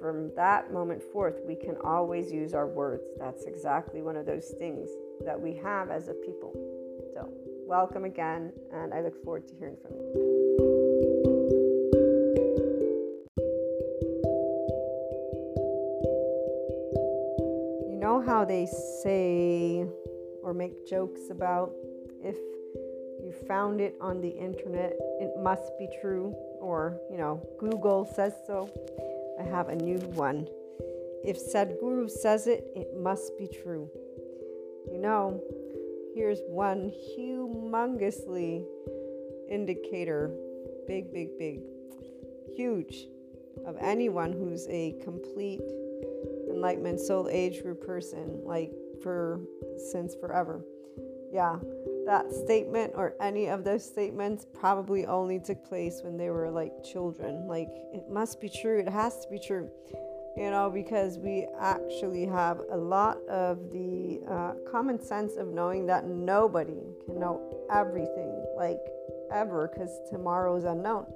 from that moment forth, we can always use our words. That's exactly one of those things that we have as a people. So, welcome again, and I look forward to hearing from you. You know how they say or make jokes about if you found it on the internet, it must be true, or you know, Google says so. I have a new one. If Sadhguru says it, it must be true. You know, here's one humongously indicator, big, big, big, huge, of anyone who's a complete enlightenment soul age group person, like for since forever. Yeah, that statement or any of those statements probably only took place when they were like children. Like, it must be true, it has to be true, you know, because we actually have a lot of the uh, common sense of knowing that nobody can know everything, like ever, because tomorrow is unknown.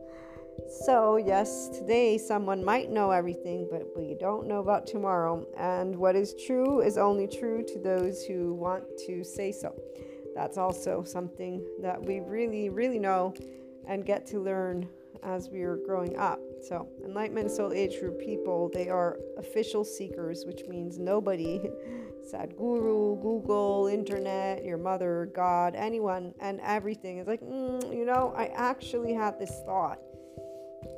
So, yes, today someone might know everything, but we don't know about tomorrow. And what is true is only true to those who want to say so that's also something that we really, really know and get to learn as we are growing up. So, Enlightenment Soul Age group people, they are official seekers, which means nobody, Sadhguru, Google, Internet, your mother, God, anyone, and everything is like, mm, you know, I actually had this thought.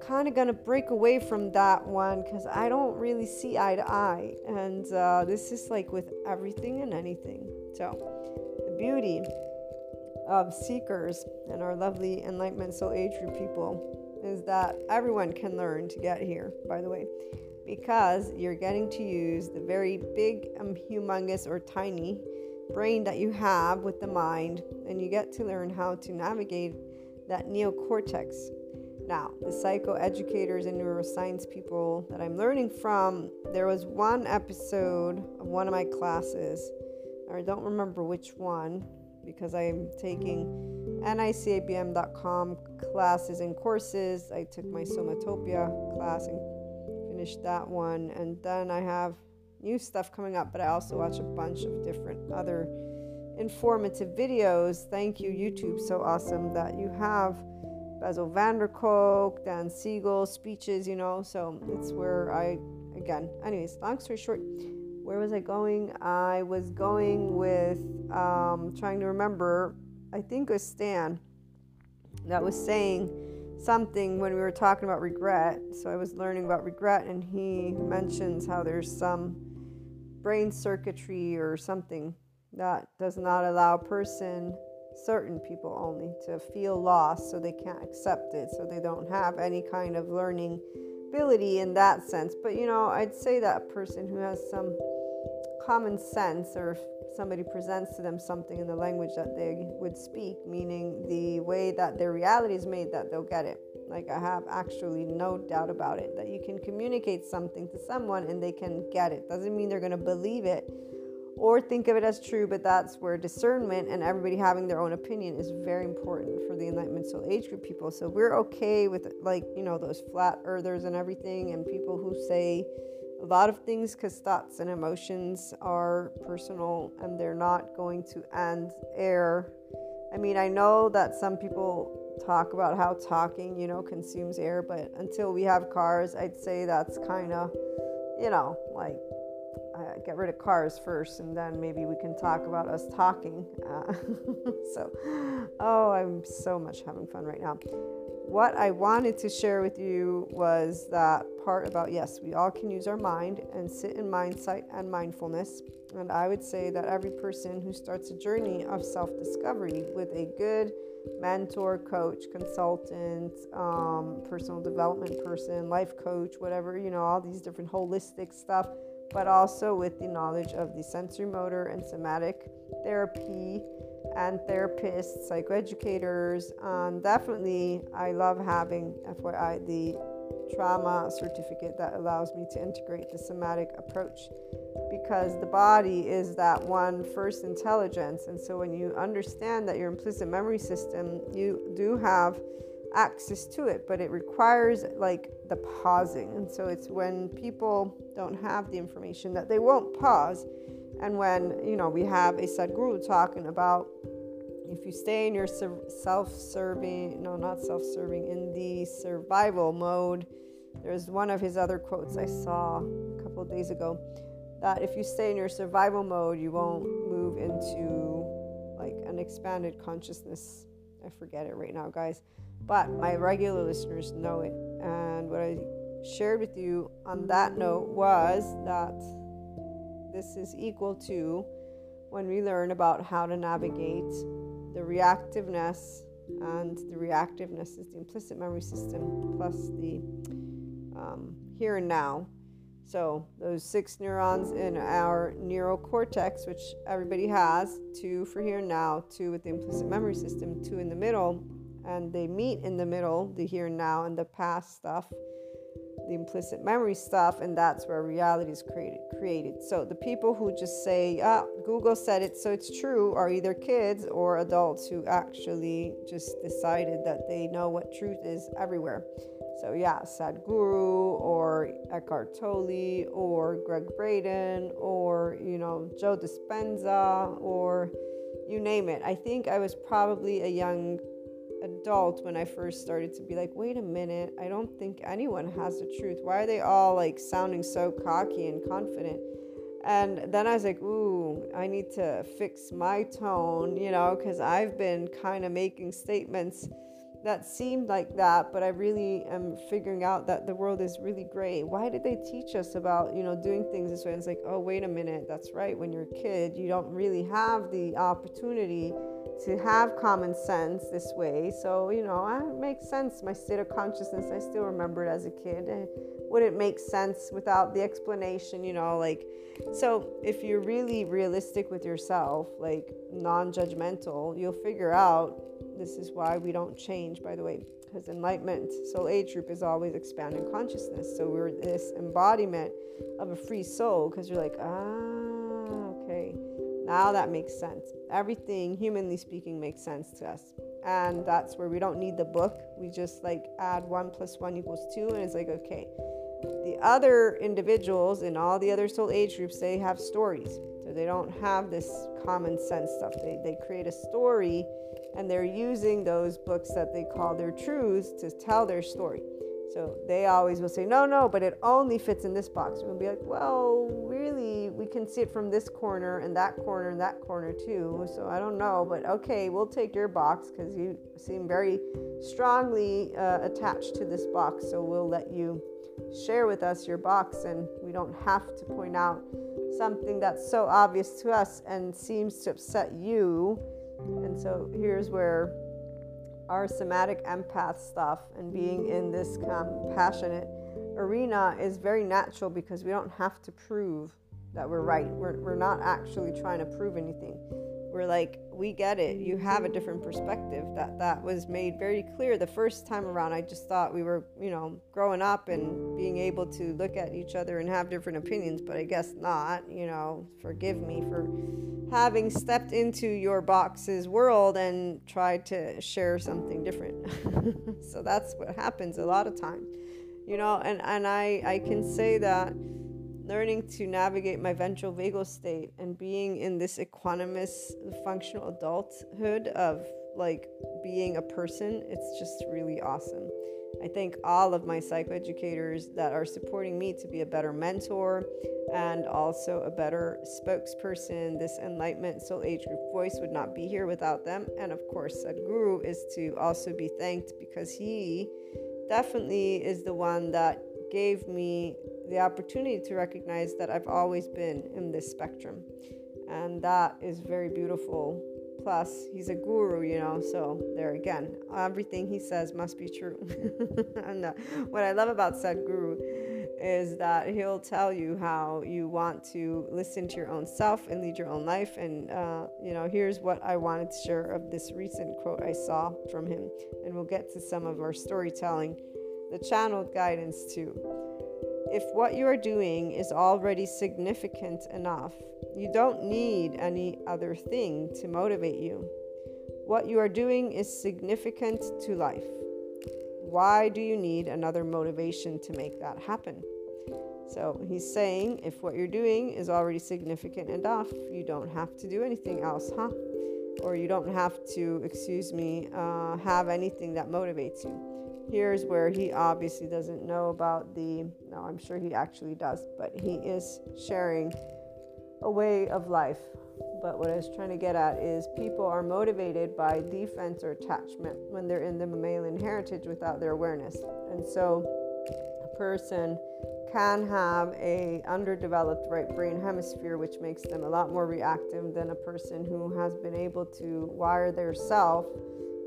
Kind of gonna break away from that one because I don't really see eye to eye, and uh, this is like with everything and anything. So, beauty of seekers and our lovely enlightenment soul age group people is that everyone can learn to get here, by the way, because you're getting to use the very big, um, humongous, or tiny brain that you have with the mind, and you get to learn how to navigate that neocortex. Now, the psychoeducators and neuroscience people that I'm learning from, there was one episode of one of my classes I don't remember which one because I'm taking nicabm.com classes and courses. I took my Somatopia class and finished that one. And then I have new stuff coming up, but I also watch a bunch of different other informative videos. Thank you, YouTube. So awesome that you have Bessel van der Kolk, Dan Siegel speeches, you know. So it's where I, again, anyways, long story short, where was I going? I was going with um, trying to remember. I think it was Stan that was saying something when we were talking about regret. So I was learning about regret, and he mentions how there's some brain circuitry or something that does not allow person, certain people only, to feel lost so they can't accept it, so they don't have any kind of learning ability in that sense. But you know, I'd say that person who has some common sense or if somebody presents to them something in the language that they would speak, meaning the way that their reality is made, that they'll get it. Like, I have actually no doubt about it that you can communicate something to someone and they can get it. Doesn't mean they're going to believe it or think of it as true, but that's where discernment and everybody having their own opinion is very important for the Enlightenment Soul Age group people. So, we're okay with, like, you know, those flat earthers and everything, and people who say, a lot of things because thoughts and emotions are personal and they're not going to end air. I mean, I know that some people talk about how talking, you know, consumes air, but until we have cars, I'd say that's kind of, you know, like uh, get rid of cars first and then maybe we can talk about us talking. Uh, so, oh, I'm so much having fun right now what I wanted to share with you was that part about yes, we all can use our mind and sit in mindsight and mindfulness. And I would say that every person who starts a journey of self discovery with a good mentor, coach, consultant, um, personal development person, life coach, whatever, you know, all these different holistic stuff, but also with the knowledge of the sensory motor and somatic therapy and therapists, psychoeducators. And definitely, I love having, FYI, the trauma certificate that allows me to integrate the somatic approach because the body is that one first intelligence. And so, when you understand that your implicit memory system, you do have access to it, but it requires like the pausing. And so, it's when people don't have the information that they won't pause and when, you know, we have a Sadhguru talking about if you stay in your self serving, no, not self serving, in the survival mode, there's one of his other quotes I saw a couple of days ago that if you stay in your survival mode, you won't move into like an expanded consciousness. I forget it right now, guys. But my regular listeners know it. And what I shared with you on that note was that this is equal to when we learn about how to navigate the reactiveness, and the reactiveness is the implicit memory system plus the um, here and now. So, those six neurons in our neural cortex, which everybody has two for here and now, two with the implicit memory system, two in the middle, and they meet in the middle, the here and now, and the past stuff the implicit memory stuff, and that's where reality is created. Created. So the people who just say, "Ah, Google said it, so it's true," are either kids or adults who actually just decided that they know what truth is everywhere. So yeah, Sadhguru or Eckhart Tolle or Gregg Braden or you know Joe Dispenza or you name it. I think I was probably a young adult when I first started to be like, wait a minute, I don't think anyone has the truth. Why are they all like sounding so cocky and confident? And then I was like, ooh, I need to fix my tone, you know, because I've been kind of making statements that seemed like that, but I really am figuring out that the world is really gray. Why did they teach us about, you know, doing things this way? And it's like, oh, wait a minute, that's right. When you're a kid, you don't really have the opportunity to have common sense this way. So, you know, it makes sense. My state of consciousness, I still remember it as a kid. It wouldn't make sense without the explanation, you know, like, so if you're really realistic with yourself, like non judgmental, you'll figure out this is why we don't change, by the way, because enlightenment, soul age group is always expanding consciousness. So we're this embodiment of a free soul because you're like, ah, okay now that makes sense. Everything, humanly speaking, makes sense to us. And that's where we don't need the book. We just like add one plus one equals two, and it's like, okay. The other individuals in all the other soul age groups, they have stories. So they don't have this common sense stuff. They, they create a story and they're using those books that they call their truths to tell their story. So they always will say, no, no, but it only fits in this box. We'll be like, well, really, we can see it from this corner and that corner and that corner too. So I don't know, but okay, we'll take your box because you seem very strongly uh, attached to this box. So we'll let you share with us your box and we don't have to point out something that's so obvious to us and seems to upset you. And so here's where our somatic empath stuff and being in this compassionate arena is very natural because we don't have to prove that we're right. We're, we're not actually trying to prove anything. We're like, we get it. You have a different perspective. That that was made very clear the first time around. I just thought we were, you know, growing up and being able to look at each other and have different opinions, but I guess not. You know, forgive me for having stepped into your box's world and tried to share something different. so that's what happens a lot of time. You know, and and I I can say that learning to navigate my ventral vagal state and being in this equanimous functional adulthood of like being a person, it's just really awesome. I thank all of my psychoeducators that are supporting me to be a better mentor and also a better spokesperson. This enlightenment soul age group voice would not be here without them. And of course, Sadhguru is to also be thanked because he definitely is the one that gave me the opportunity to recognize that I've always been in this spectrum. And that is very beautiful. Plus, he's a guru, you know, so there again, everything he says must be true. and uh, what I love about Sadhguru is that he'll tell you how you want to listen to your own self and lead your own life. And, uh, you know, here's what I wanted to share of this recent quote I saw from him. And we'll get to some of our storytelling, the channeled guidance too. If what you are doing is already significant enough, you don't need any other thing to motivate you. What you are doing is significant to life. Why do you need another motivation to make that happen? So he's saying if what you're doing is already significant enough, you don't have to do anything else, huh? Or you don't have to, excuse me, uh, have anything that motivates you. here's where he obviously doesn't know about the, no, I'm sure he actually does, but he is sharing a way of life. But what I was trying to get at is people are motivated by defense or attachment when they're in the mammalian heritage without their awareness. And so a person can have a underdeveloped right brain hemisphere which makes them a lot more reactive than a person who has been able to wire their self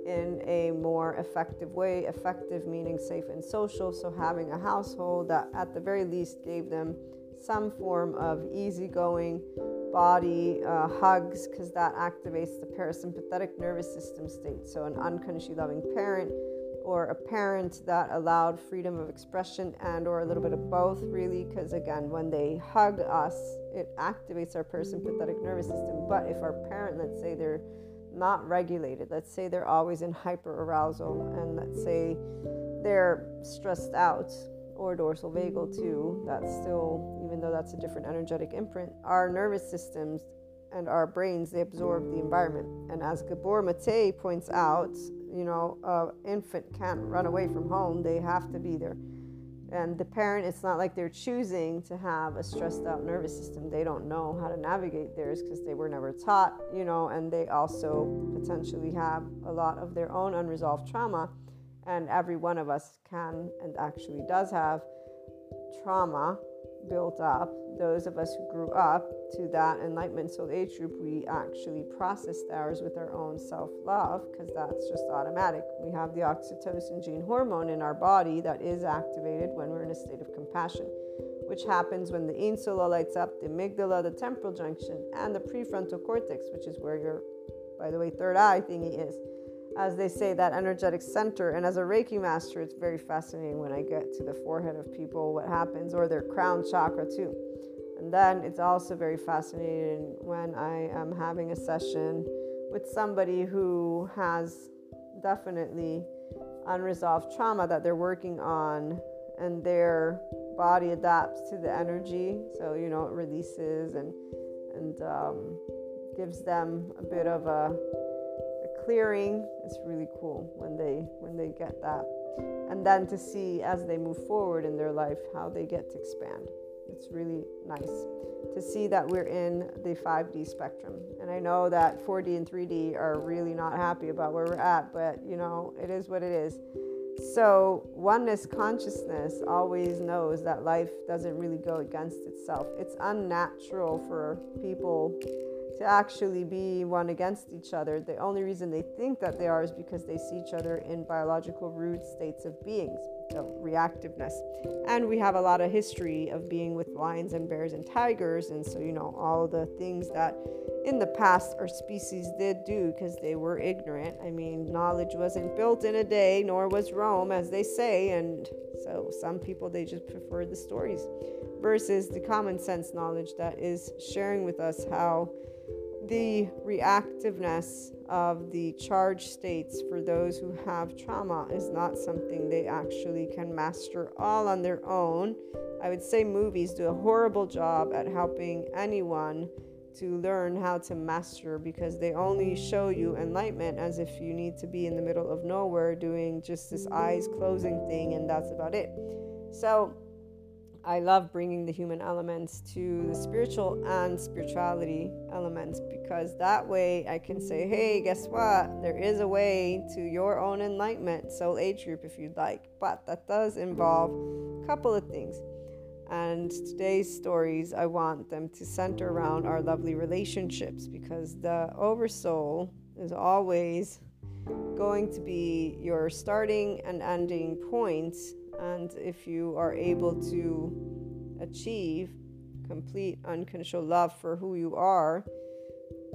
in a more effective way effective meaning safe and social so having a household that at the very least gave them some form of easygoing body uh, hugs because that activates the parasympathetic nervous system state. So an unconsciously loving parent or a parent that allowed freedom of expression and or a little bit of both really because again when they hug us it activates our parasympathetic nervous system. But if our parent let's say they're not regulated let's say they're always in hyper arousal and let's say they're stressed out or dorsal vagal too that's still even though that's a different energetic imprint our nervous systems and our brains they absorb the environment and as gabor mate points out you know, an infant can't run away from home. They have to be there. And the parent, it's not like they're choosing to have a stressed out nervous system. They don't know how to navigate theirs because they were never taught, you know, and they also potentially have a lot of their own unresolved trauma. And every one of us can and actually does have trauma built up those of us who grew up to that enlightenment soul age group, we actually processed ours with our own self love because that's just automatic. We have the oxytocin gene hormone in our body that is activated when we're in a state of compassion, which happens when the insula lights up the amygdala, the temporal junction, and the prefrontal cortex, which is where your, by the way, third eye thingy is as they say, that energetic center. And as a Reiki master, it's very fascinating when I get to the forehead of people what happens, or their crown chakra too. And then it's also very fascinating when I am having a session with somebody who has definitely unresolved trauma that they're working on, and their body adapts to the energy. So, you know, it releases and, and um, gives them a bit of a clearing it's really cool when they when they get that and then to see as they move forward in their life how they get to expand it's really nice to see that we're in the 5D spectrum. And I know that 4D and 3D are really not happy about where we're at, but you know, it is what it is. So, oneness consciousness always knows that life doesn't really go against itself. It's unnatural for people to actually be one against each other. The only reason they think that they are is because they see each other in biological root states of beings, so reactiveness. And we have a lot of history of being with lions and bears and tigers, and so, you know, all the things that in the past our species did do because they were ignorant. I mean, knowledge wasn't built in a day, nor was Rome, as they say, and so some people they just prefer the stories versus the common sense knowledge that is sharing with us how the reactiveness of the charge states for those who have trauma is not something they actually can master all on their own. I would say movies do a horrible job at helping anyone to learn how to master because they only show you enlightenment as if you need to be in the middle of nowhere doing just this eyes closing thing and that's about it. So, I love bringing the human elements to the spiritual and spirituality elements because that way I can say, hey, guess what? There is a way to your own enlightenment, soul age group, if you'd like. But that does involve a couple of things. And today's stories, I want them to center around our lovely relationships because the oversoul is always going to be your starting and ending point and if you are able to achieve complete unconditional love for who you are,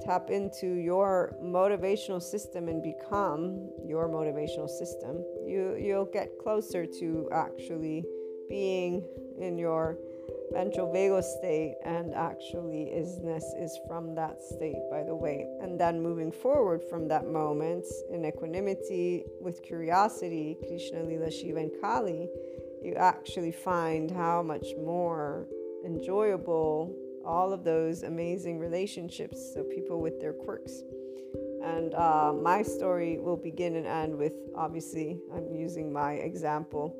tap into your motivational system and become your motivational system, you, you'll get closer to actually being in your ventral vagal state and actually isness is from that state by the way and then moving forward from that moment in equanimity with curiosity krishna lila shiva and kali you actually find how much more enjoyable all of those amazing relationships so people with their quirks And uh, my story will begin and end with obviously, I'm using my example.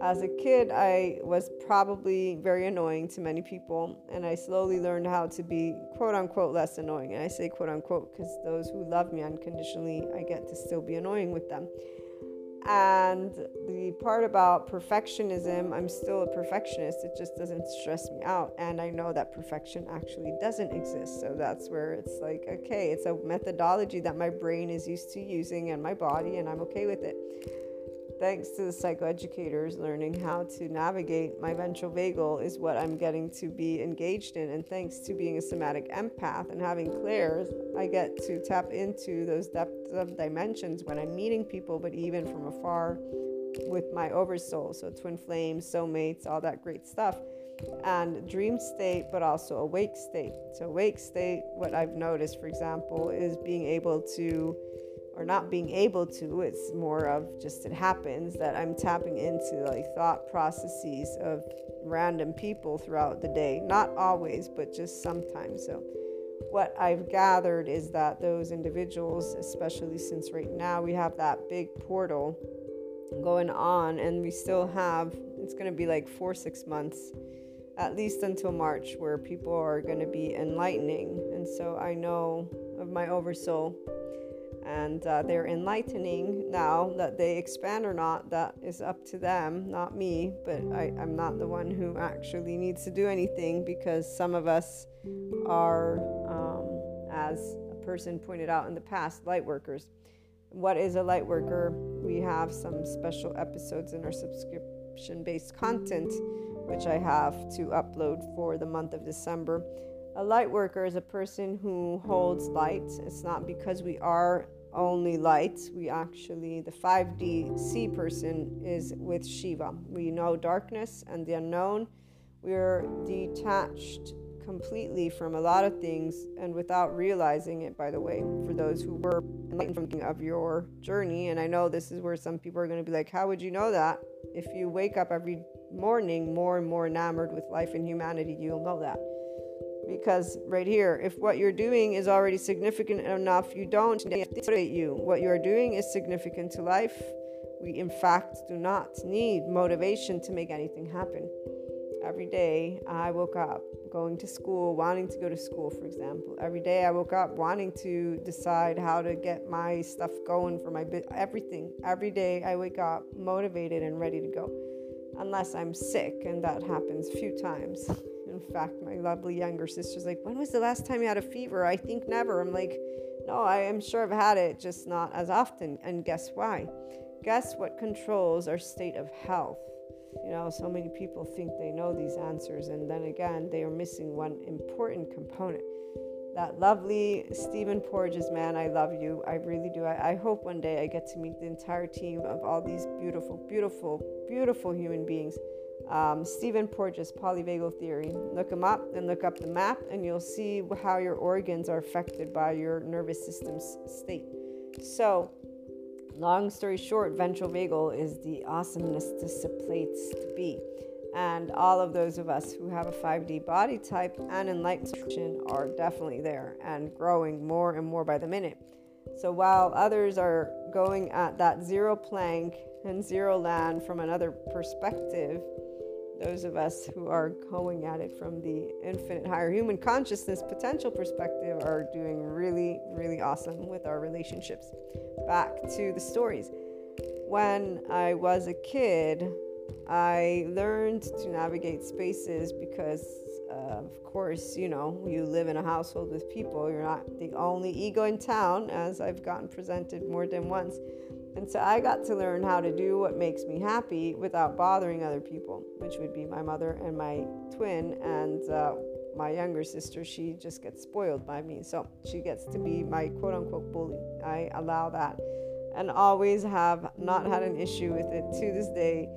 As a kid, I was probably very annoying to many people, and I slowly learned how to be quote unquote less annoying. And I say quote unquote because those who love me unconditionally, I get to still be annoying with them. And the part about perfectionism, I'm still a perfectionist. It just doesn't stress me out. And I know that perfection actually doesn't exist. So that's where it's like, okay, it's a methodology that my brain is used to using and my body, and I'm okay with it thanks to the psychoeducators, learning how to navigate my ventral vagal is what I'm getting to be engaged in. And thanks to being a somatic empath and having clairs, I get to tap into those depths of dimensions when I'm meeting people, but even from afar with my oversoul. So, twin flames, soulmates, all that great stuff. And dream state, but also awake state. So, awake state, what I've noticed, for example, is being able to or not being able to it's more of just it happens that i'm tapping into like thought processes of random people throughout the day. Not always but just sometimes. So what i've gathered is that those individuals especially since right now we have that big portal going on and we still have it's going to be like four six months at least until march where people are going to be enlightening. And so i know of my oversoul and uh, they're enlightening now that they expand or not that is up to them not me but I, i'm not the one who actually needs to do anything because some of us are um, as a person pointed out in the past light workers. What is a light worker? We have some special episodes in our subscription based content which i have to upload for the month of december a light worker is a person who holds light. It's not because we are only light. We actually, the 5D C person is with Shiva. We know darkness and the unknown. We're detached completely from a lot of things and without realizing it, by the way, for those who were enlightened from of your journey. And I know this is where some people are going to be like, How would you know that? If you wake up every morning more and more enamored with life and humanity, you'll know that because right here if what you're doing is already significant enough you don't motivate you. What you're doing is significant to life. We in fact do not need motivation to make anything happen. Every day i woke up going to school wanting to go to school for example. Every day i woke up wanting to decide how to get my stuff going for my bit everything. Every day i wake up motivated and ready to go unless i'm sick and that happens a few times fact, my lovely younger sister's like, When was the last time you had a fever? I think never. I'm like, No, I am sure I've had it, just not as often. And guess why? Guess what controls our state of health? You know, so many people think they know these answers, and then again, they are missing one important component. That lovely Stephen Porges, man, I love you. I really do. I, I hope one day I get to meet the entire team of all these beautiful, beautiful, beautiful human beings um, Stephen Porges, polyvagal theory. Look him up and look up the map, and you'll see how your organs are affected by your nervous system's state. So, long story short, ventral vagal is the awesomeness this place to be. And all of those of us who have a 5D body type and enlightenment are definitely there and growing more and more by the minute. So while others are going at that zero plank and zero land from another perspective, those of us who are going at it from the infinite higher human consciousness potential perspective are doing really, really awesome with our relationships. Back to the stories. When I was a kid, I learned to navigate spaces because, uh, of course, you know, you live in a household with people. You're not the only ego in town, as I've gotten presented more than once. And so I got to learn how to do what makes me happy without bothering other people, which would be my mother and my twin and uh, my younger sister. She just gets spoiled by me. So she gets to be my quote unquote bully. I allow that and always have not had an issue with it to this day.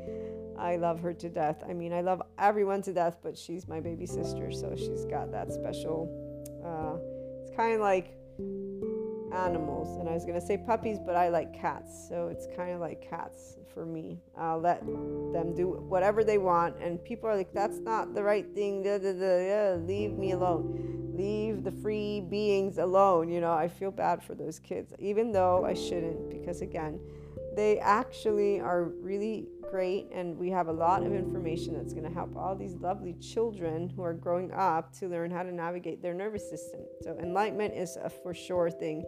I love her to death. I mean, I love everyone to death, but she's my baby sister, so she's got that special. Uh, it's kind of like animals. And I was going to say puppies, but I like cats. So it's kind of like cats for me. I'll let them do whatever they want. And people are like, that's not the right thing. Da, da, da, leave me alone. Leave the free beings alone. You know, I feel bad for those kids, even though I shouldn't, because again, they actually are really great and we have a lot of information that's going to help all these lovely children who are growing up to learn how to navigate their nervous system. So enlightenment is a for sure thing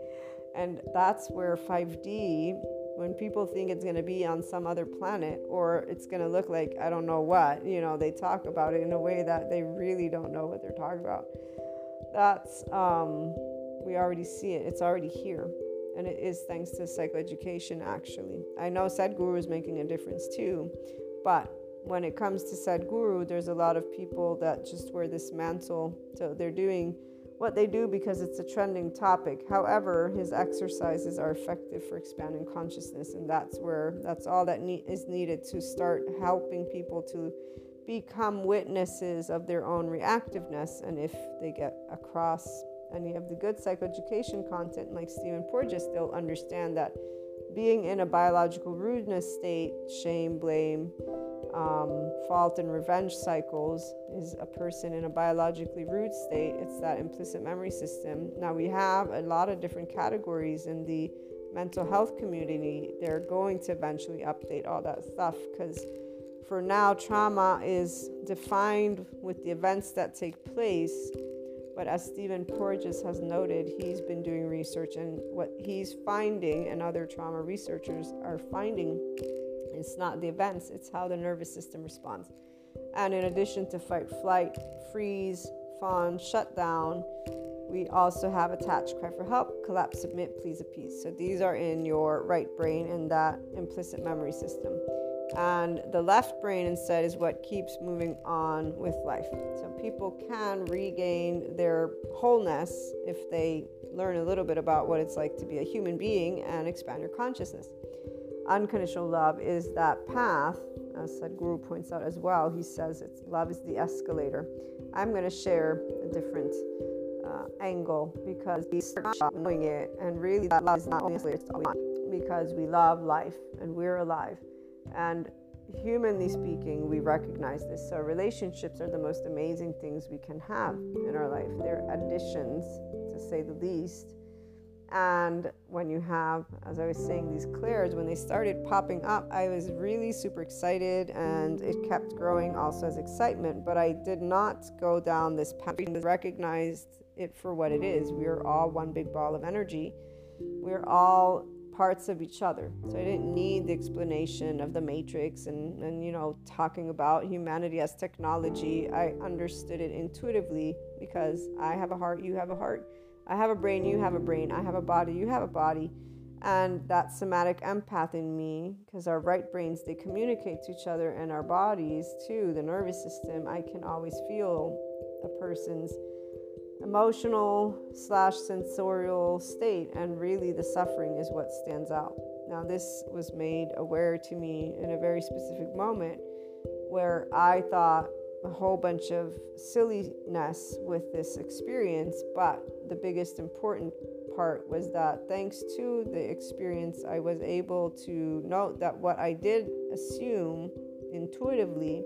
and that's where 5d when people think it's going to be on some other planet or it's going to look like i don't know what you know they talk about it in a way that they really don't know what they're talking about. That's um, we already see it. It's already here and it is thanks to psychoeducation actually. I know sadhguru is making a difference too. But when it comes to sadhguru there's a lot of people that just wear this mantle. So they're doing what they do because it's a trending topic. However his exercises are effective for expanding consciousness. And that's where that's all that ne- is needed to start helping people to become witnesses of their own reactiveness. And if they get across any have the good psychoeducation content like Stephen Porges, they'll understand that being in a biological rudeness state, shame, blame, um, fault, and revenge cycles is a person in a biologically rude state. It's that implicit memory system. Now, we have a lot of different categories in the mental health community. They're going to eventually update all that stuff because for now, trauma is defined with the events that take place but as Stephen Porges has noted, he's been doing research, and what he's finding, and other trauma researchers are finding, it's not the events, it's how the nervous system responds. And in addition to fight, flight, freeze, fawn, shut down, we also have attach, cry for help, collapse, submit, please appease. So these are in your right brain in that implicit memory system. And the left brain instead is what keeps moving on with life. So people can regain their wholeness if they learn a little bit about what it's like to be a human being and expand your consciousness. Unconditional love is that path, as Sadhguru points out as well. He says it's love is the escalator. I'm going to share a different uh, angle because we start knowing it, and really that love is not only escalator, it's because we love life and we're alive and humanly speaking, we recognize this. So, relationships are the most amazing things we can have in our life. They're additions, to say the least. And when you have, as I was saying, these clairs, when they started popping up, I was really super excited and it kept growing also as excitement. But I did not go down this path. I recognized it for what it is. We are all one big ball of energy. We're all parts of each other. So I didn't need the explanation of the matrix and, and you know talking about humanity as technology. I understood it intuitively because I have a heart, you have a heart. I have a brain, you have a brain. I have a body, you have a body. And that somatic empath in me, because our right brains they communicate to each other and our bodies too, the nervous system, I can always feel a person's emotional slash sensorial state, and really the suffering is what stands out. Now, this was made aware to me in a very specific moment where I thought a whole bunch of silliness with this experience, but the biggest important part was that thanks to the experience, I was able to note that what I did assume intuitively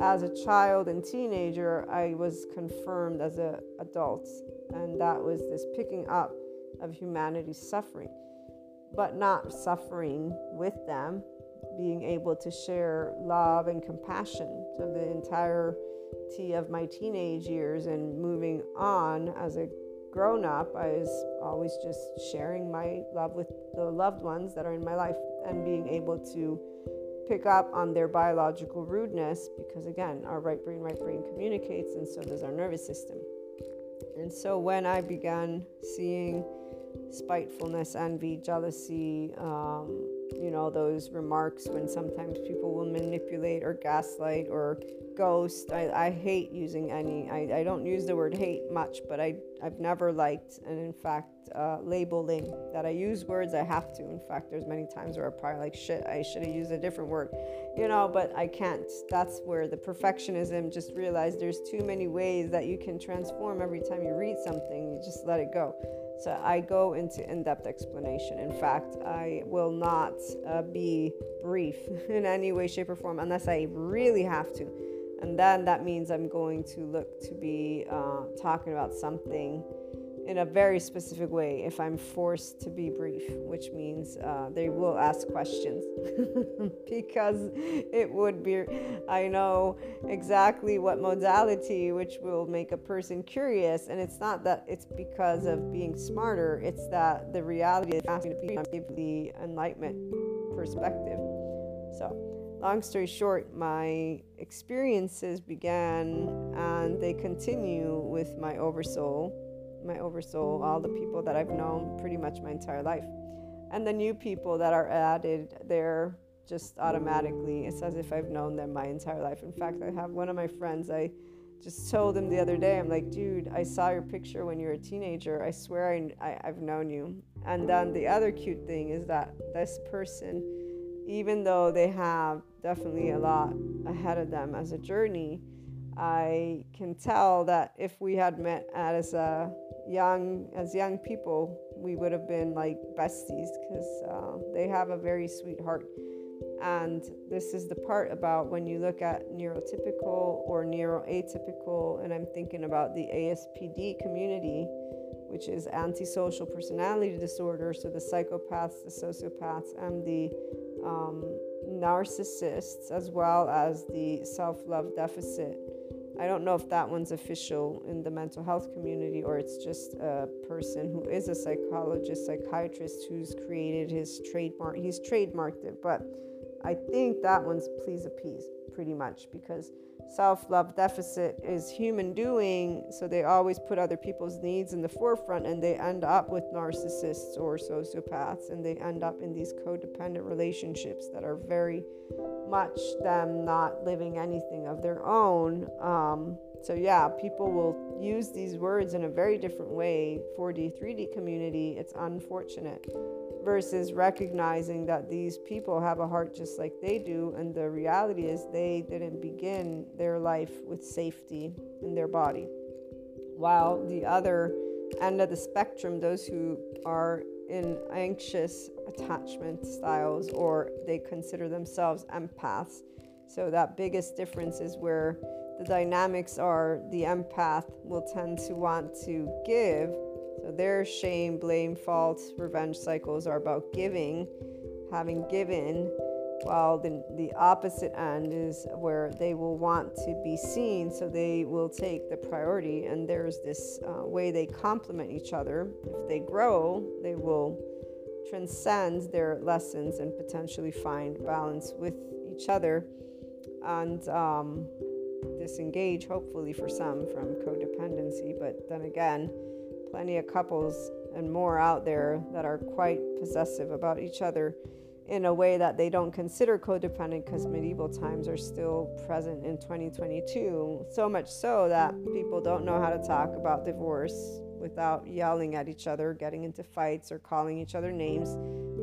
as a child and teenager, I was confirmed as an adult, and that was this picking up of humanity's suffering, but not suffering with them, being able to share love and compassion. So the entirety of my teenage years and moving on as a grown up, I was always just sharing my love with the loved ones that are in my life and being able to pick up on their biological rudeness because, again, our right brain, right brain communicates, and so does our nervous system. And so when I began seeing spitefulness, envy, jealousy, um, you know, those remarks when sometimes people will manipulate or gaslight or ghost. I, I hate using any, I, I don't use the word hate much, but I, I've never liked, and in fact, uh, labeling that I use words, I have to. In fact, there's many times where I probably like, shit, I should have used a different word, you know, but I can't. That's where the perfectionism just realized there's too many ways that you can transform every time you read something, you just let it go. So I go into in depth explanation. In fact, I will not uh, be brief in any way, shape, or form unless I really have to. And then that means I'm going to look to be uh, talking about something in a very specific way if I'm forced to be brief, which means uh, they will ask questions because it would be, I know exactly what modality which will make a person curious. And it's not that it's because of being smarter, it's that the reality is asking to give the enlightenment perspective. So, long story short, my experiences began and they continue with my oversoul my oversoul, all the people that I've known pretty much my entire life. And the new people that are added there just automatically. It's as if I've known them my entire life. In fact, I have one of my friends, I just told him the other day, I'm like, dude, I saw your picture when you were a teenager. I swear I, I, I've known you. And then the other cute thing is that this person, even though they have definitely a lot ahead of them as a journey, I can tell that if we had met as a young as young people, we would have been like besties because uh, they have a very sweet heart. And this is the part about when you look at neurotypical or neuroatypical, and I'm thinking about the ASPD community, which is antisocial personality disorder. So the psychopaths, the sociopaths, and the um, narcissists, as well as the self love deficit I don't know if that one's official in the mental health community or it's just a person who is a psychologist, psychiatrist who's created his trademark. He's trademarked it, but I think that one's please appease pretty much because self love deficit is human doing. So they always put other people's needs in the forefront and they end up with narcissists or sociopaths and they end up in these codependent relationships that are very much them not living anything of their own. Um, so, yeah, people will use these words in a very different way. 4D, 3D community, it's unfortunate versus recognizing that these people have a heart just like they do. And the reality is, they didn't begin their life with safety in their body. While the other end of the spectrum, those who are in anxious attachment styles or they consider themselves empaths. So, that biggest difference is where the dynamics are the empath will tend to want to give so their shame, blame, fault, revenge cycles are about giving, having given, while the, the opposite end is where they will want to be seen, so they will take the priority. And there's this uh, way they complement each other. If they grow, they will transcend their lessons and potentially find balance with each other and um, disengage, hopefully, for some from codependency. But then again, plenty of couples and more out there that are quite possessive about each other in a way that they don't consider codependent because medieval times are still present in 2022. So much so that people don't know how to talk about divorce without yelling at each other, getting into fights, or calling each other names.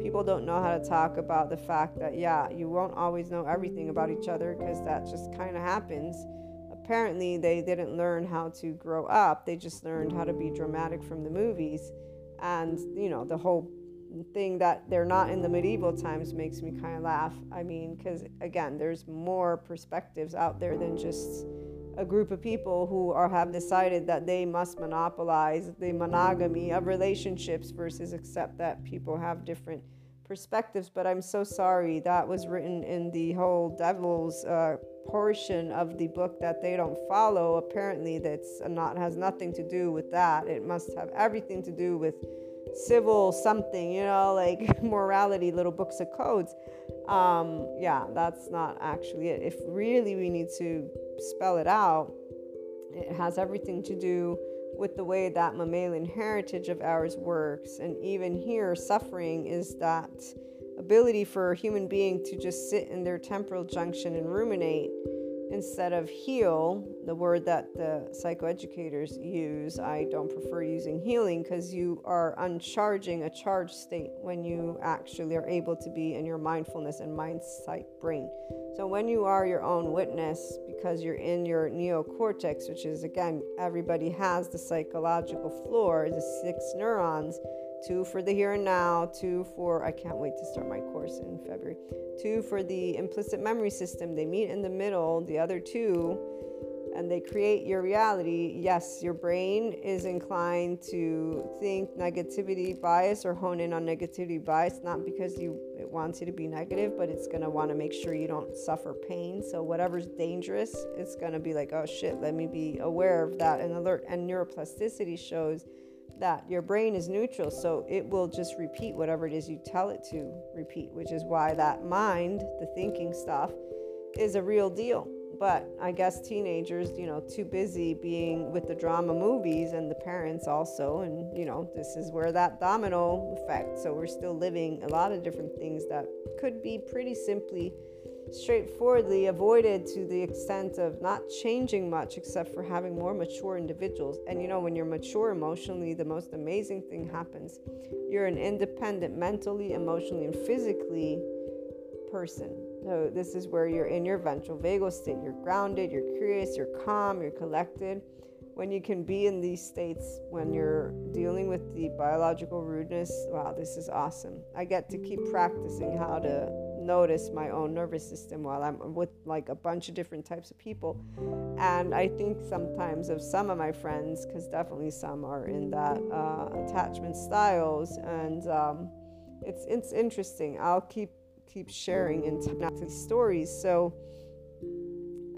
People don't know how to talk about the fact that, yeah, you won't always know everything about each other because that just kind of happens apparently they didn't learn how to grow up. They just learned how to be dramatic from the movies. And, you know, the whole thing that they're not in the medieval times makes me kind of laugh. I mean, because again, there's more perspectives out there than just a group of people who are have decided that they must monopolize the monogamy of relationships versus accept that people have different perspectives. But I'm so sorry that was written in the whole devil's uh, portion of the book that they don't follow apparently that's not has nothing to do with that. It must have everything to do with civil something you know like morality little books of codes. Um, yeah that's not actually it. If really we need to spell it out it has everything to do with the way that mammalian heritage of ours works. And even here suffering is that ability for a human being to just sit in their temporal junction and ruminate instead of heal, the word that the psychoeducators use, I don't prefer using healing because you are uncharging a charged state when you actually are able to be in your mindfulness and mind sight brain. So when you are your own witness, because you're in your neocortex, which is again, everybody has the psychological floor, the six neurons two for the here and now, two for, I can't wait to start my course in February, two for the implicit memory system. They meet in the middle, the other two, and they create your reality. Yes, your brain is inclined to think negativity bias or hone in on negativity bias, not because you it wants you to be negative, but it's gonna want to make sure you don't suffer pain. So whatever's dangerous, it's gonna be like, oh shit, let me be aware of that and alert. And neuroplasticity shows that your brain is neutral, so it will just repeat whatever it is you tell it to repeat, which is why that mind, the thinking stuff, is a real deal. But I guess teenagers, you know, too busy being with the drama movies and the parents also. And, you know, this is where that domino effect. So we're still living a lot of different things that could be pretty simply straightforwardly avoided to the extent of not changing much except for having more mature individuals. And you know, when you're mature emotionally, the most amazing thing happens. You're an independent mentally, emotionally, and physically person. So, this is where you're in your ventral vagal state. You're grounded, you're curious, you're calm, you're collected. When you can be in these states when you're dealing with the biological rudeness, wow, this is awesome. I get to keep practicing how to notice my own nervous system while I'm with like a bunch of different types of people. And I think sometimes of some of my friends, because definitely some are in that uh, attachment styles, and um, it's it's interesting. I'll keep keep sharing into stories. So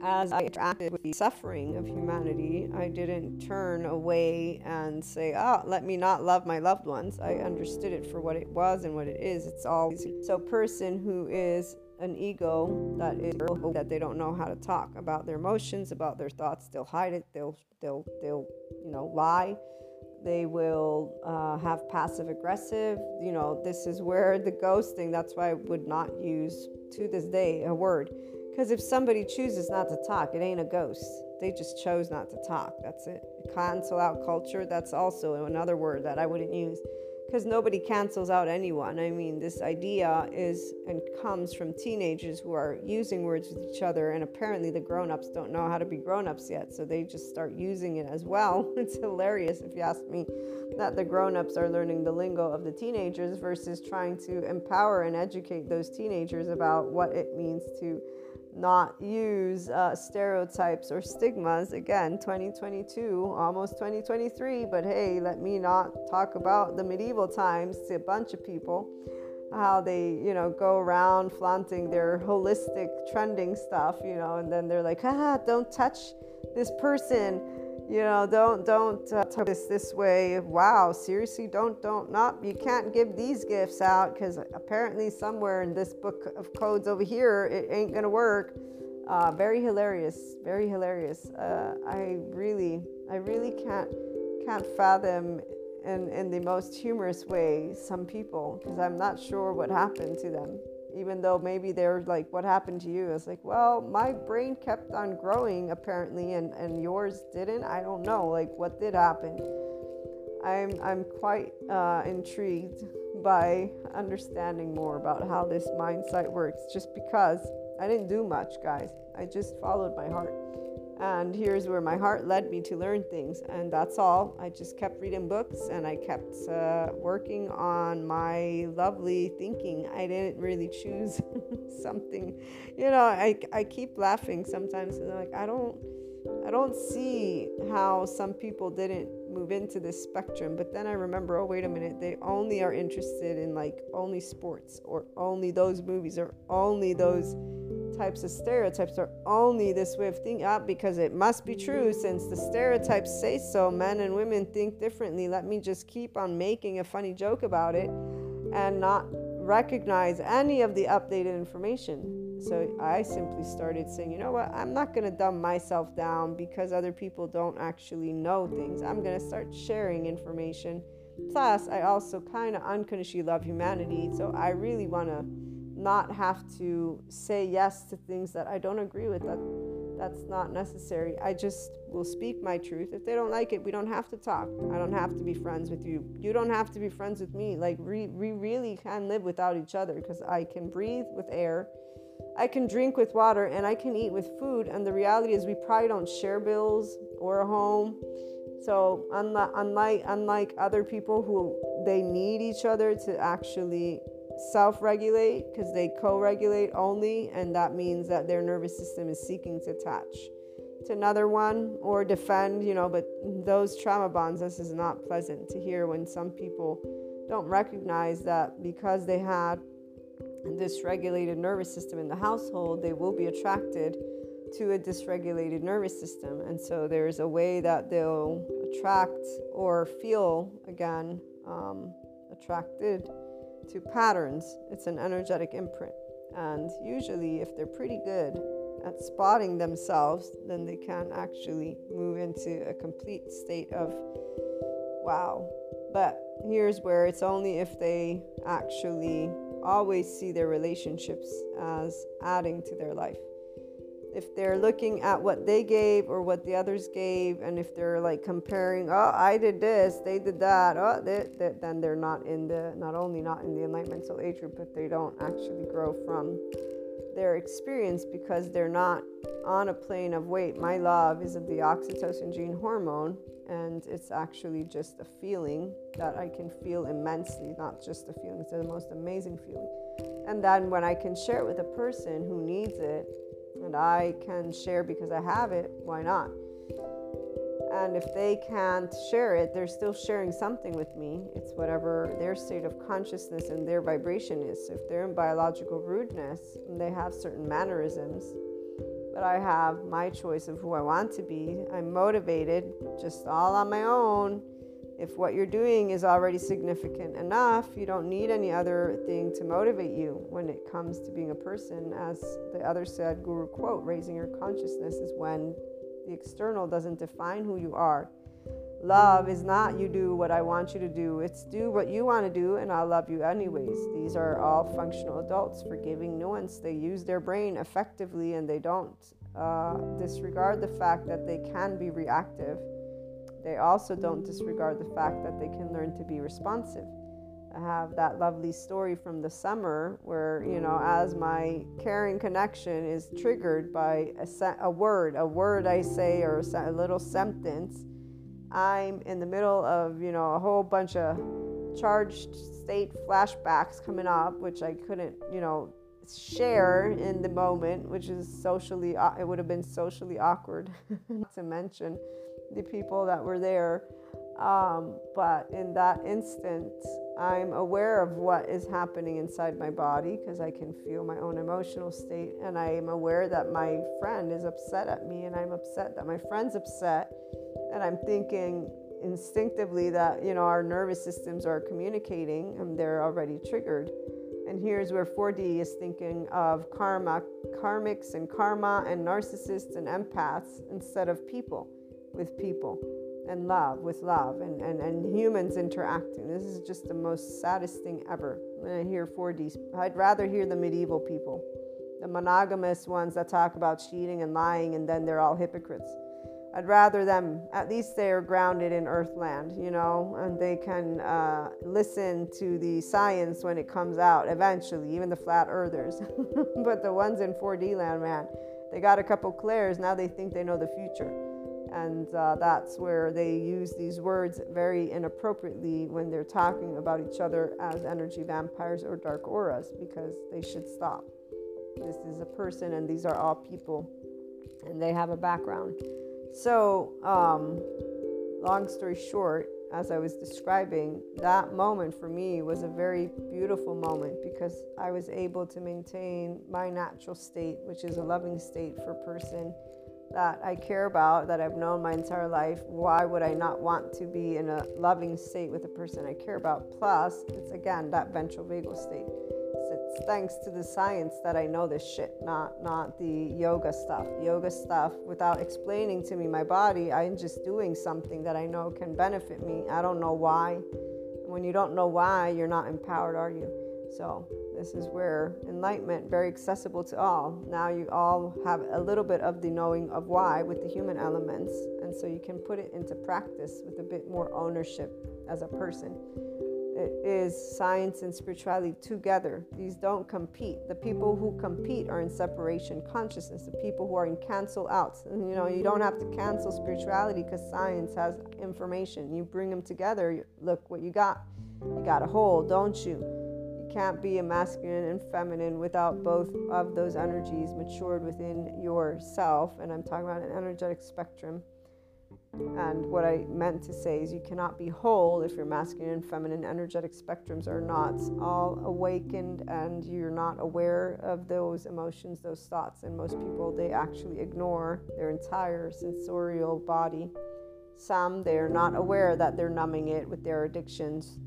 as I interacted with the suffering of humanity, I didn't turn away and say, oh, let me not love my loved ones. I understood it for what it was and what it is. It's all so person who is an ego that is that they don't know how to talk about their emotions, about their thoughts. They'll hide it. They'll they'll they'll you know lie. They will uh, have passive aggressive. You know this is where the ghosting. That's why I would not use to this day a word because if somebody chooses not to talk, it ain't a ghost. They just chose not to talk. That's it. Cancel out culture, that's also another word that I wouldn't use because nobody cancels out anyone. I mean, this idea is and comes from teenagers who are using words with each other, and apparently the grown ups don't know how to be grown ups yet, so they just start using it as well. It's hilarious, if you ask me, that the grown ups are learning the lingo of the teenagers versus trying to empower and educate those teenagers about what it means to not use uh, stereotypes or stigmas. Again, 2022, almost 2023, but hey, let me not talk about the medieval times to a bunch of people. How they, you know, go around flaunting their holistic trending stuff, you know, and then they're like, ah, don't touch this person you know don't don't uh, talk this this way wow seriously don't don't not you can't give these gifts out because apparently somewhere in this book of codes over here it ain't gonna work. Uh, very hilarious very hilarious. Uh, i really i really can't can't fathom in in the most humorous way some people because i'm not sure what happened to them even though maybe they're like, what happened to you? It's like, well, my brain kept on growing apparently, and, and yours didn't. I don't know, like, what did happen? I'm, I'm quite uh, intrigued by understanding more about how this mindset works just because I didn't do much, guys. I just followed my heart. And here's where my heart led me to learn things. And that's all. I just kept reading books and I kept uh, working on my lovely thinking. I didn't really choose something. You know, I, I keep laughing sometimes and I'm like, I don't. I don't see how some people didn't move into this spectrum, but then I remember, oh, wait a minute, they only are interested in like only sports or only those movies or only those types of stereotypes are only this way of thinking ah, because it must be true. Since the stereotypes say so men and women think differently. Let me just keep on making a funny joke about it and not recognize any of the updated information. So i simply started saying you know what? I'm not going to dumb myself down because other people don't actually know things. I'm going to start sharing information. Plus i also kind of unconditionally love humanity so i really want to not have to say yes to things that I don't agree with that That's not necessary. I just will speak my truth. If they don't like it, we don't have to talk. I don't have to be friends with you. You don't have to be friends with me. Like, we, we really can live without each other because I can breathe with air. I can drink with water and I can eat with food. And the reality is, we probably don't share bills or a home. So unlike unlike unlike other people who they need each other to actually self-regulate because they co-regulate only and that means that their nervous system is seeking to attach to another one or defend, you know, but those trauma bonds this is not pleasant to hear when some people don't recognize that because they had this regulated nervous system in the household, they will be attracted to a dysregulated nervous system. And so there's a way that they'll attract or feel again um, attracted to patterns. It's an energetic imprint. And usually, if they're pretty good at spotting themselves, then they can actually move into a complete state of wow. But here's where it's only if they actually always see their relationships as adding to their life if they're looking at what they gave or what the others gave, and if they're like comparing, oh, I did this, they did that, oh, they, they, then they're not in the, not only not in the enlightenment soul age group, but they don't actually grow from their experience because they're not on a plane of wait, my love is the oxytocin gene hormone, and it's actually just a feeling that I can feel immensely, not just a feeling, it's the most amazing feeling. And then when I can share it with a person who needs it, and I can share because I have it, why not? And if they can't share it, they're still sharing something with me. It's whatever their state of consciousness and their vibration is. So if they're in biological rudeness and they have certain mannerisms, but I have my choice of who I want to be, I'm motivated just all on my own if what you're doing is already significant enough, you don't need any other thing to motivate you when it comes to being a person. As the other said, Guru quote, raising your consciousness is when the external doesn't define who you are. Love is not you do what I want you to do, it's do what you want to do, and I'll love you anyways. These are all functional adults, forgiving nuance. They use their brain effectively and they don't uh, disregard the fact that they can be reactive they also don't disregard the fact that they can learn to be responsive. I have that lovely story from the summer where, you know, as my caring connection is triggered by a, se- a word, a word I say or a, se- a little sentence, I'm in the middle of, you know, a whole bunch of charged state flashbacks coming up, which I couldn't, you know, share in the moment, which is socially, uh, it would have been socially awkward to mention the people that were there. Um, but in that instant, I'm aware of what is happening inside my body because I can feel my own emotional state. And I am aware that my friend is upset at me, and I'm upset that my friend's upset. And I'm thinking instinctively that, you know, our nervous systems are communicating and they're already triggered. And here's where 4D is thinking of karma, karmics and karma and narcissists and empaths instead of people with people and love with love and, and, and humans interacting. This is just the most saddest thing ever. When I hear 4D, I'd rather hear the medieval people, the monogamous ones that talk about cheating and lying and then they're all hypocrites. I'd rather them, at least they're grounded in earthland, you know, and they can uh, listen to the science when it comes out eventually, even the flat earthers. but the ones in 4D land, man, they got a couple clairs, now they think they know the future. And uh, that's where they use these words very inappropriately when they're talking about each other as energy vampires or dark auras because they should stop. This is a person, and these are all people, and they have a background. So, um, long story short, as I was describing, that moment for me was a very beautiful moment because I was able to maintain my natural state, which is a loving state for a person that I care about, that I've known my entire life, why would I not want to be in a loving state with a person I care about? Plus, it's again that ventral vagal state. It's thanks to the science that I know this shit, not not the yoga stuff. Yoga stuff without explaining to me my body, I'm just doing something that I know can benefit me. I don't know why. When you don't know why, you're not empowered, are you? So, this is where enlightenment very accessible to all. Now you all have a little bit of the knowing of why with the human elements, and so you can put it into practice with a bit more ownership as a person. It is science and spirituality together. These don't compete. The people who compete are in separation consciousness. The people who are in cancel outs. And you know, you don't have to cancel spirituality because science has information. You bring them together, look what you got. You got a whole, don't you? Can't be a masculine and feminine without both of those energies matured within yourself. And I'm talking about an energetic spectrum. And what I meant to say is, you cannot be whole if your masculine and feminine energetic spectrums are not all awakened and you're not aware of those emotions, those thoughts. And most people, they actually ignore their entire sensorial body. Some, they're not aware that they're numbing it with their addictions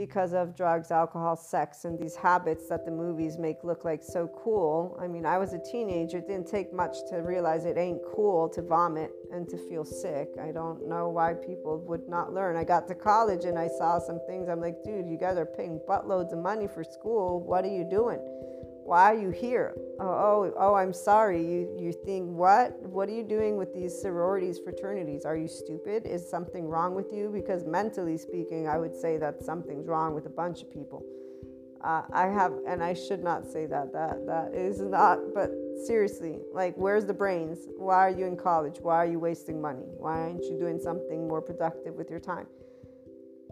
because of drugs, alcohol, sex, and these habits that the movies make look like so cool. I mean, I was a teenager, it didn't take much to realize it ain't cool to vomit and to feel sick. I don't know why people would not learn. I got to college and I saw some things. I'm like, dude, you guys are paying buttloads of money for school. What are you doing? Why are you here? Oh, oh, oh, I'm sorry. You, you think, what? What are you doing with these sororities, fraternities? Are you stupid? Is something wrong with you? Because mentally speaking, I would say that something's wrong with a bunch of people. Uh, I have, and I should not say that. That that is not. But seriously, like, where's the brains? Why are you in college? Why are you wasting money? Why aren't you doing something more productive with your time?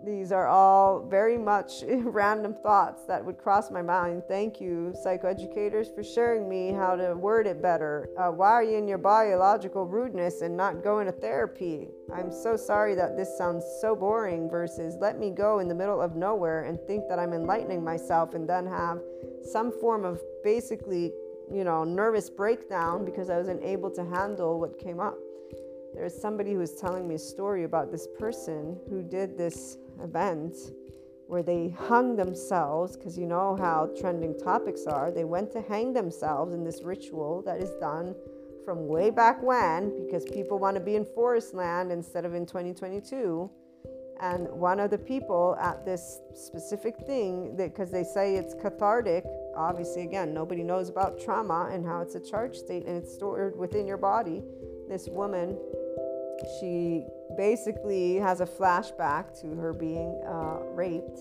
These are all very much random thoughts that would cross my mind. Thank you, psychoeducators, for sharing me how to word it better. Uh, why are you in your biological rudeness and not going to therapy? I'm so sorry that this sounds so boring, versus let me go in the middle of nowhere and think that I'm enlightening myself and then have some form of basically, you know, nervous breakdown because I wasn't able to handle what came up. There's somebody who was telling me a story about this person who did this event where they hung themselves because you know how trending topics are. They went to hang themselves in this ritual that is done from way back when because people want to be in forest land instead of in 2022. And one of the people at this specific thing, because they say it's cathartic, obviously, again, nobody knows about trauma and how it's a charge state and it's stored within your body. This woman she basically has a flashback to her being uh, raped.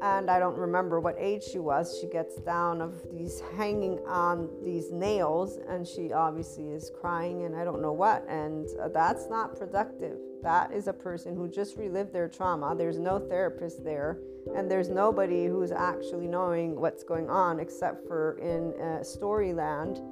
And I don't remember what age she was. She gets down of these hanging on these nails, and she obviously is crying, and I don't know what. And uh, that's not productive. That is a person who just relived their trauma. There's no therapist there, and there's nobody who's actually knowing what's going on except for in uh, Storyland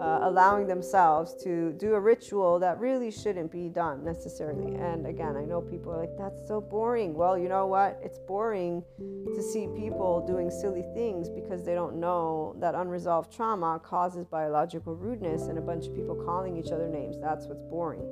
uh, allowing themselves to do a ritual that really shouldn't be done necessarily. And again, I know people are like, that's so boring. Well, you know what? It's boring to see people doing silly things because they don't know that unresolved trauma causes biological rudeness and a bunch of people calling each other names. That's what's boring.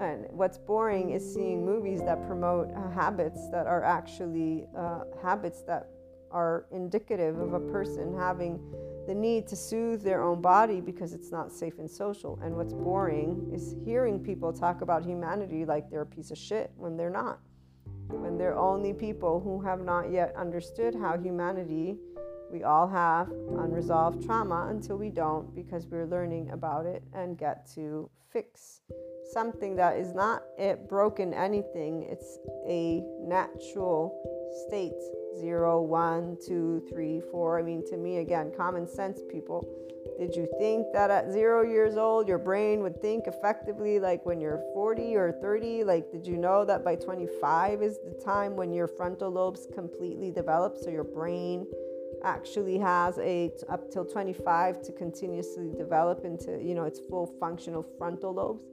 And what's boring is seeing movies that promote uh, habits that are actually uh, habits that are indicative of a person having the need to soothe their own body because it's not safe and social. And what's boring is hearing people talk about humanity like they're a piece of shit when they're not. When they're only people who have not yet understood how humanity, we all have unresolved trauma until we don't because we're learning about it and get to fix something that is not it broken anything, it's a natural state zero, one, two, three, four. I mean, to me, again, common sense people. Did you think that at zero years old, your brain would think effectively like when you're 40 or 30? Like, did you know that by 25 is the time when your frontal lobes completely develop? So your brain actually has a up till 25 to continuously develop into, you know, its full functional frontal lobes.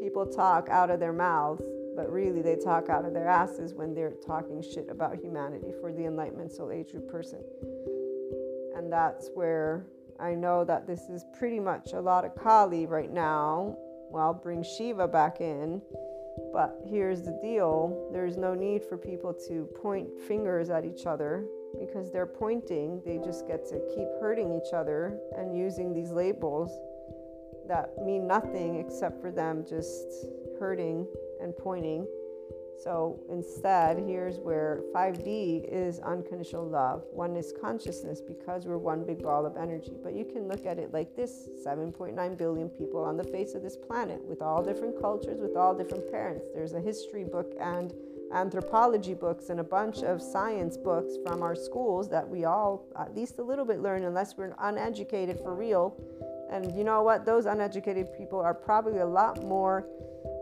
People talk out of their mouths but really they talk out of their asses when they're talking shit about humanity for the Enlightenment Soul Age group person. And that's where I know that this is pretty much a lot of Kali right now. Well, bring Shiva back in. But here's the deal there's no need for people to point fingers at each other because they're pointing. They just get to keep hurting each other and using these labels that mean nothing except for them just hurting and pointing So instead, here's where 5D is unconditional love. One is consciousness because we're one big ball of energy. But you can look at it like this 7.9 billion people on the face of this planet with all different cultures, with all different parents. There's a history book and anthropology books and a bunch of science books from our schools that we all, at least a little bit, learn unless we're uneducated for real. And you know what? Those uneducated people are probably a lot more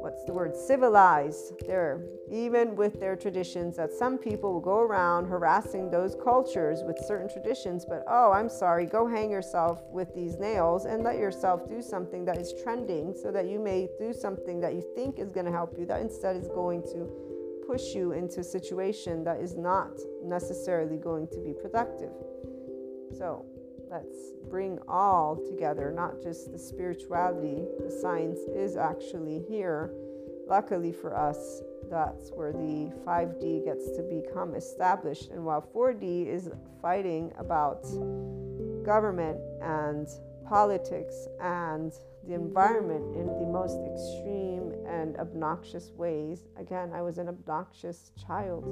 what's the word civilized. There even with their traditions that some people will go around harassing those cultures with certain traditions but oh i'm sorry go hang yourself with these nails and let yourself do something that is trending so that you may do something that you think is going to help you that instead is going to push you into a situation that is not necessarily going to be productive. So let's bring all together, not just the spirituality. The science is actually here. Luckily for us, that's where the 5D gets to become established. And while 4D is fighting about government and politics and the environment in the most extreme and obnoxious ways. Again, I was an obnoxious child,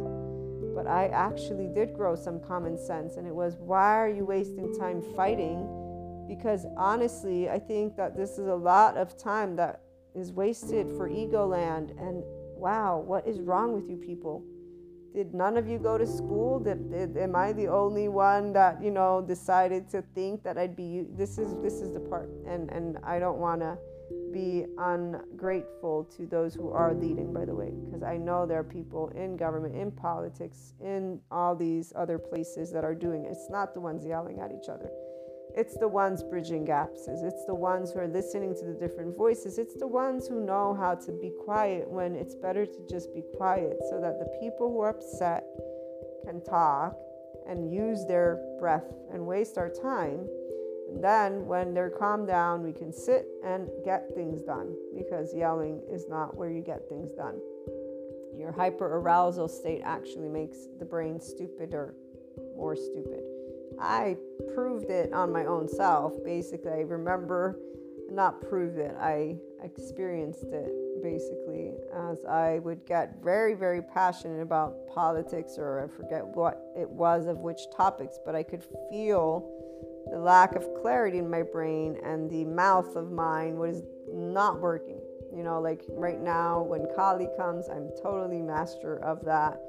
but I actually did grow some common sense, and it was why are you wasting time fighting? Because honestly, I think that this is a lot of time that is wasted for ego land, and wow, what is wrong with you people? did none of you go to school did, did, am i the only one that you know decided to think that i'd be this is this is the part and and i don't want to be ungrateful to those who are leading by the way because i know there are people in government in politics in all these other places that are doing it. it's not the ones yelling at each other it's the ones bridging gaps. It's the ones who are listening to the different voices. It's the ones who know how to be quiet when it's better to just be quiet so that the people who are upset can talk and use their breath and waste our time. Then when they're calmed down, we can sit and get things done because yelling is not where you get things done. Your hyper arousal state actually makes the brain stupider, more stupid. I proved it on my own self. Basically, I remember not proved it, I experienced it basically as I would get very, very passionate about politics or I forget what it was of which topics, but I could feel the lack of clarity in my brain and the mouth of mine was not working. You know, like right now when Kali comes, I'm totally master of that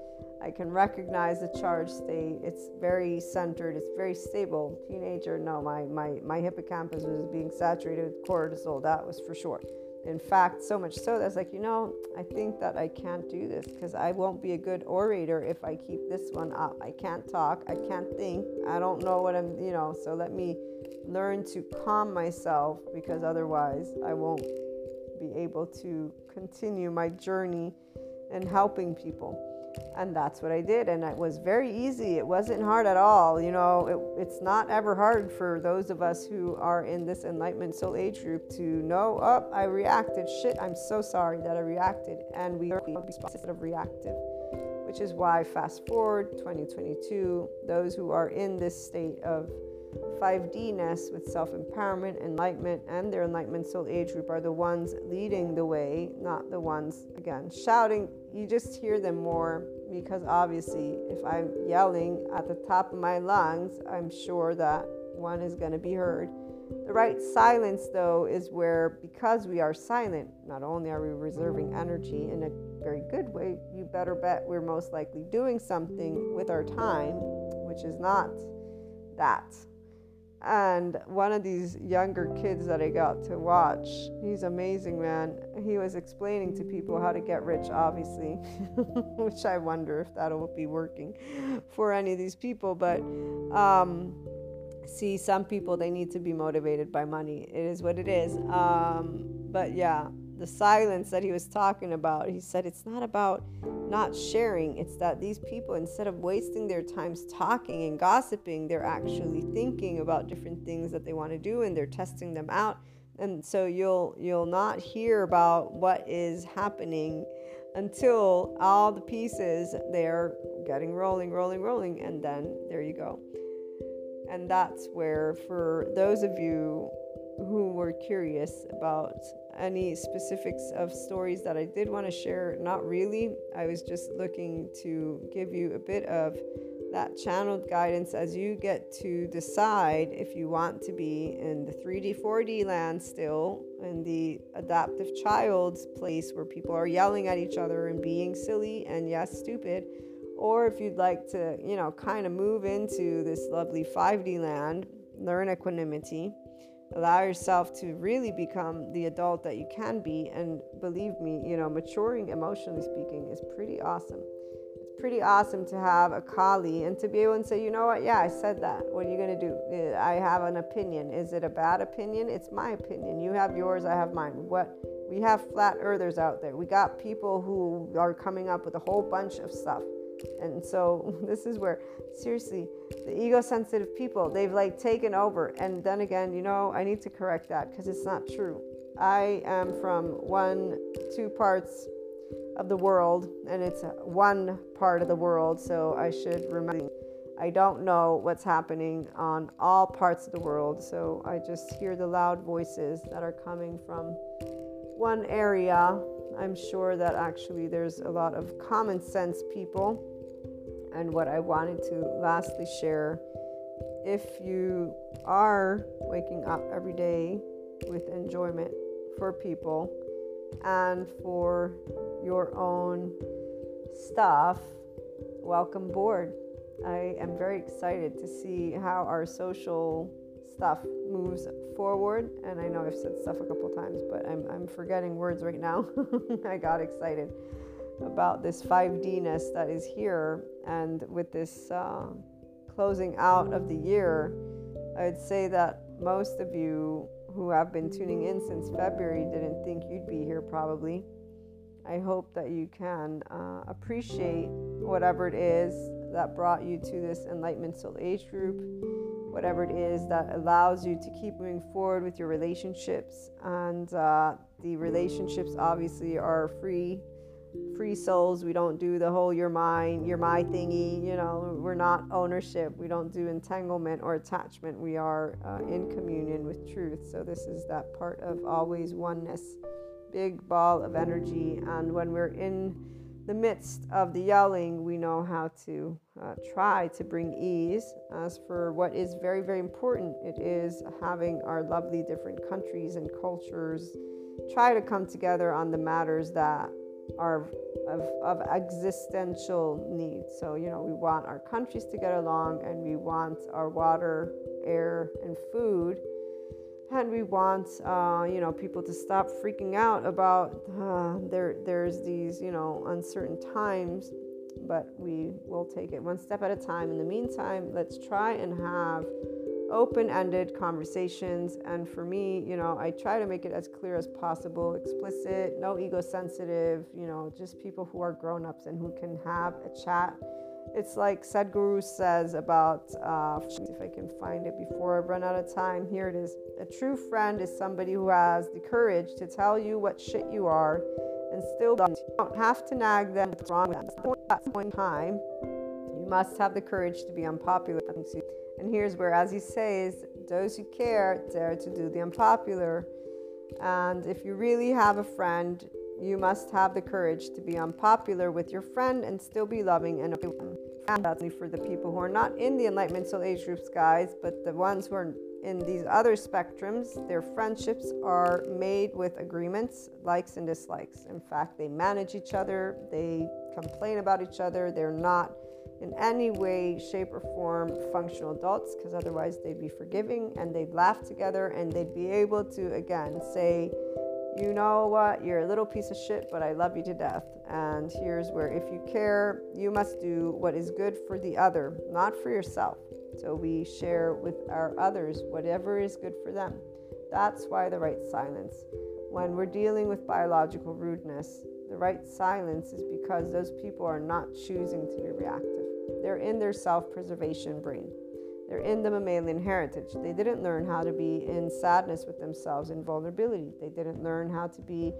I can recognize the charge state. It's very centered, it's very stable. Teenager, no, my, my, my hippocampus was being saturated with cortisol, that was for sure. In fact, so much so that I was like, you know, I think that I can't do this because I won't be a good orator if I keep this one up. I can't talk, I can't think, I don't know what I'm, you know, so let me learn to calm myself because otherwise I won't be able to continue my journey in helping people and that's what I did. And it was very easy. It wasn't hard at all. You know, it, it's not ever hard for those of us who are in this enlightenment soul age group to know, oh, I reacted. Shit, I'm so sorry that I reacted. And we are responsive of reactive, which is why fast forward 2022, those who are in this state of 5D ness with self empowerment, enlightenment, and their enlightenment soul age group are the ones leading the way, not the ones, again, shouting. You just hear them more because obviously, if I'm yelling at the top of my lungs, I'm sure that one is going to be heard. The right silence, though, is where because we are silent, not only are we reserving energy in a very good way, you better bet we're most likely doing something with our time, which is not that and one of these younger kids that I got to watch, he's amazing, man. He was explaining to people how to get rich, obviously, which I wonder if that'll be working for any of these people. But um, see, some people they need to be motivated by money. It is what it is. Um, but yeah, the silence that he was talking about, he said it's not about not sharing. It's that these people, instead of wasting their times talking and gossiping, they're actually thinking about different things that they want to do and they're testing them out. And so you'll you'll not hear about what is happening until all the pieces they're getting rolling, rolling, rolling, and then there you go. And that's where, for those of you who were curious about any specifics of stories that I did want to share. Not really. I was just looking to give you a bit of that channeled guidance as you get to decide if you want to be in the 3D, 4D land still, in the adaptive child's place where people are yelling at each other and being silly and yes, stupid, or if you'd like to, you know, kind of move into this lovely 5D land, learn equanimity, allow yourself to really become the adult that you can be. And believe me, you know, maturing emotionally speaking is pretty awesome It's pretty awesome to have a colleague and to be able to say, you know what, yeah, I said that. What are you going to do? I have an opinion. Is it a bad opinion? It's my opinion. You have yours, I have mine. What we have flat earthers out there. We got people who are coming up with a whole bunch of stuff. And so this is where seriously, the ego sensitive people, they've like taken over. And then again, you know, I need to correct that because it's not true. I am from one, two parts of the world, and it's uh, one part of the world, so I should remember. I don't know what's happening on all parts of the world, so I just hear the loud voices that are coming from one area. I'm sure that actually there's a lot of common sense people. And what I wanted to lastly share if you are waking up every day with enjoyment for people and for your own stuff, welcome board. I am very excited to see how our social stuff moves forward. And I know I've said stuff a couple times, but I'm, I'm forgetting words right now. I got excited about this 5D-ness that is here. And with this uh, closing out of the year, I would say that most of you who have been tuning in since February didn't think you'd be here, probably. I hope that you can uh, appreciate whatever it is that brought you to this Enlightenment Soul Age group, whatever it is that allows you to keep moving forward with your relationships. And uh, the relationships obviously are free free souls. We don't do the whole you're mine, you're my thingy. You know, we're not ownership. We don't do entanglement or attachment. We are uh, in communion with truth. So, this is that part of always oneness, big ball of energy. And when we're in the midst of the yelling, we know how to uh, try to bring ease. As for what is very, very important, it is having our lovely different countries and cultures try to come together on the matters that are of, of existential needs. So, you know, we want our countries to get along and we want our water, air, and food. And we want, uh, you know, people to stop freaking out about uh, there. There's these, you know, uncertain times, but we will take it one step at a time. In the meantime, let's try and have open ended conversations. And for me, you know, I try to make it as clear as possible, explicit, no ego sensitive, you know, just people who are grown ups and who can have a chat. It's like Sadhguru says about, uh, if I can find it before I run out of time, here it is. A true friend is somebody who has the courage to tell you what shit you are and still don't, have to nag them wrong at that point in time. You must have the courage to be unpopular. And here's where, as he says, those who care dare to do the unpopular. And if you really have a friend, you must have the courage to be unpopular with your friend and still be loving and and that's only for the people who are not in the Enlightenment Soul Age groups, guys, but the ones who are in these other spectrums, their friendships are made with agreements, likes and dislikes. In fact, they manage each other, they complain about each other, they're not in any way, shape, or form functional adults because otherwise they'd be forgiving and they'd laugh together and they'd be able to, again, say, you know what, you're a little piece of shit, but I love you to death. And here's where if you care, you must do what is good for the other, not for yourself. So we share with our others whatever is good for them. That's why the right silence. When we're dealing with biological rudeness, the right silence is because those people are not choosing to be reactive. They're in their self preservation brain. They're in the mammalian heritage. They didn't learn how to be in sadness with themselves, in vulnerability. They didn't learn how to be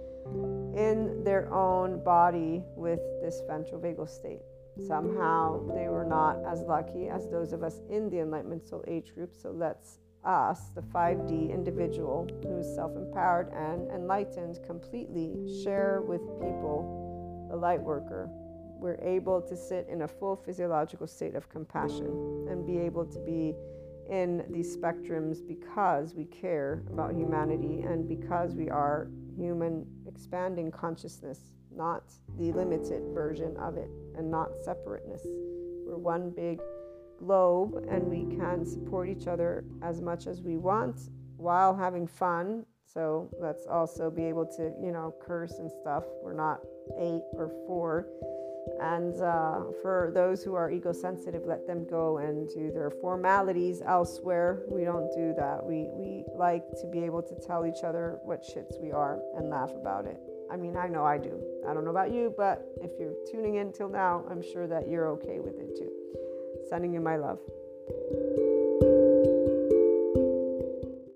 in their own body with this ventral vagal state. Somehow they were not as lucky as those of us in the Enlightenment Soul Age group. So let's us, the 5D individual who is self empowered and enlightened completely, share with people the light worker. We're able to sit in a full physiological state of compassion and be able to be in these spectrums because we care about humanity and because we are human expanding consciousness, not the limited version of it and not separateness. We're one big globe and we can support each other as much as we want while having fun. So let's also be able to, you know, curse and stuff. We're not eight or four. And uh, for those who are ego sensitive, let them go and do their formalities elsewhere. We don't do that. We, we like to be able to tell each other what shits we are and laugh about it. I mean, I know I do. I don't know about you, but if you're tuning in till now, I'm sure that you're okay with it too. Sending you my love.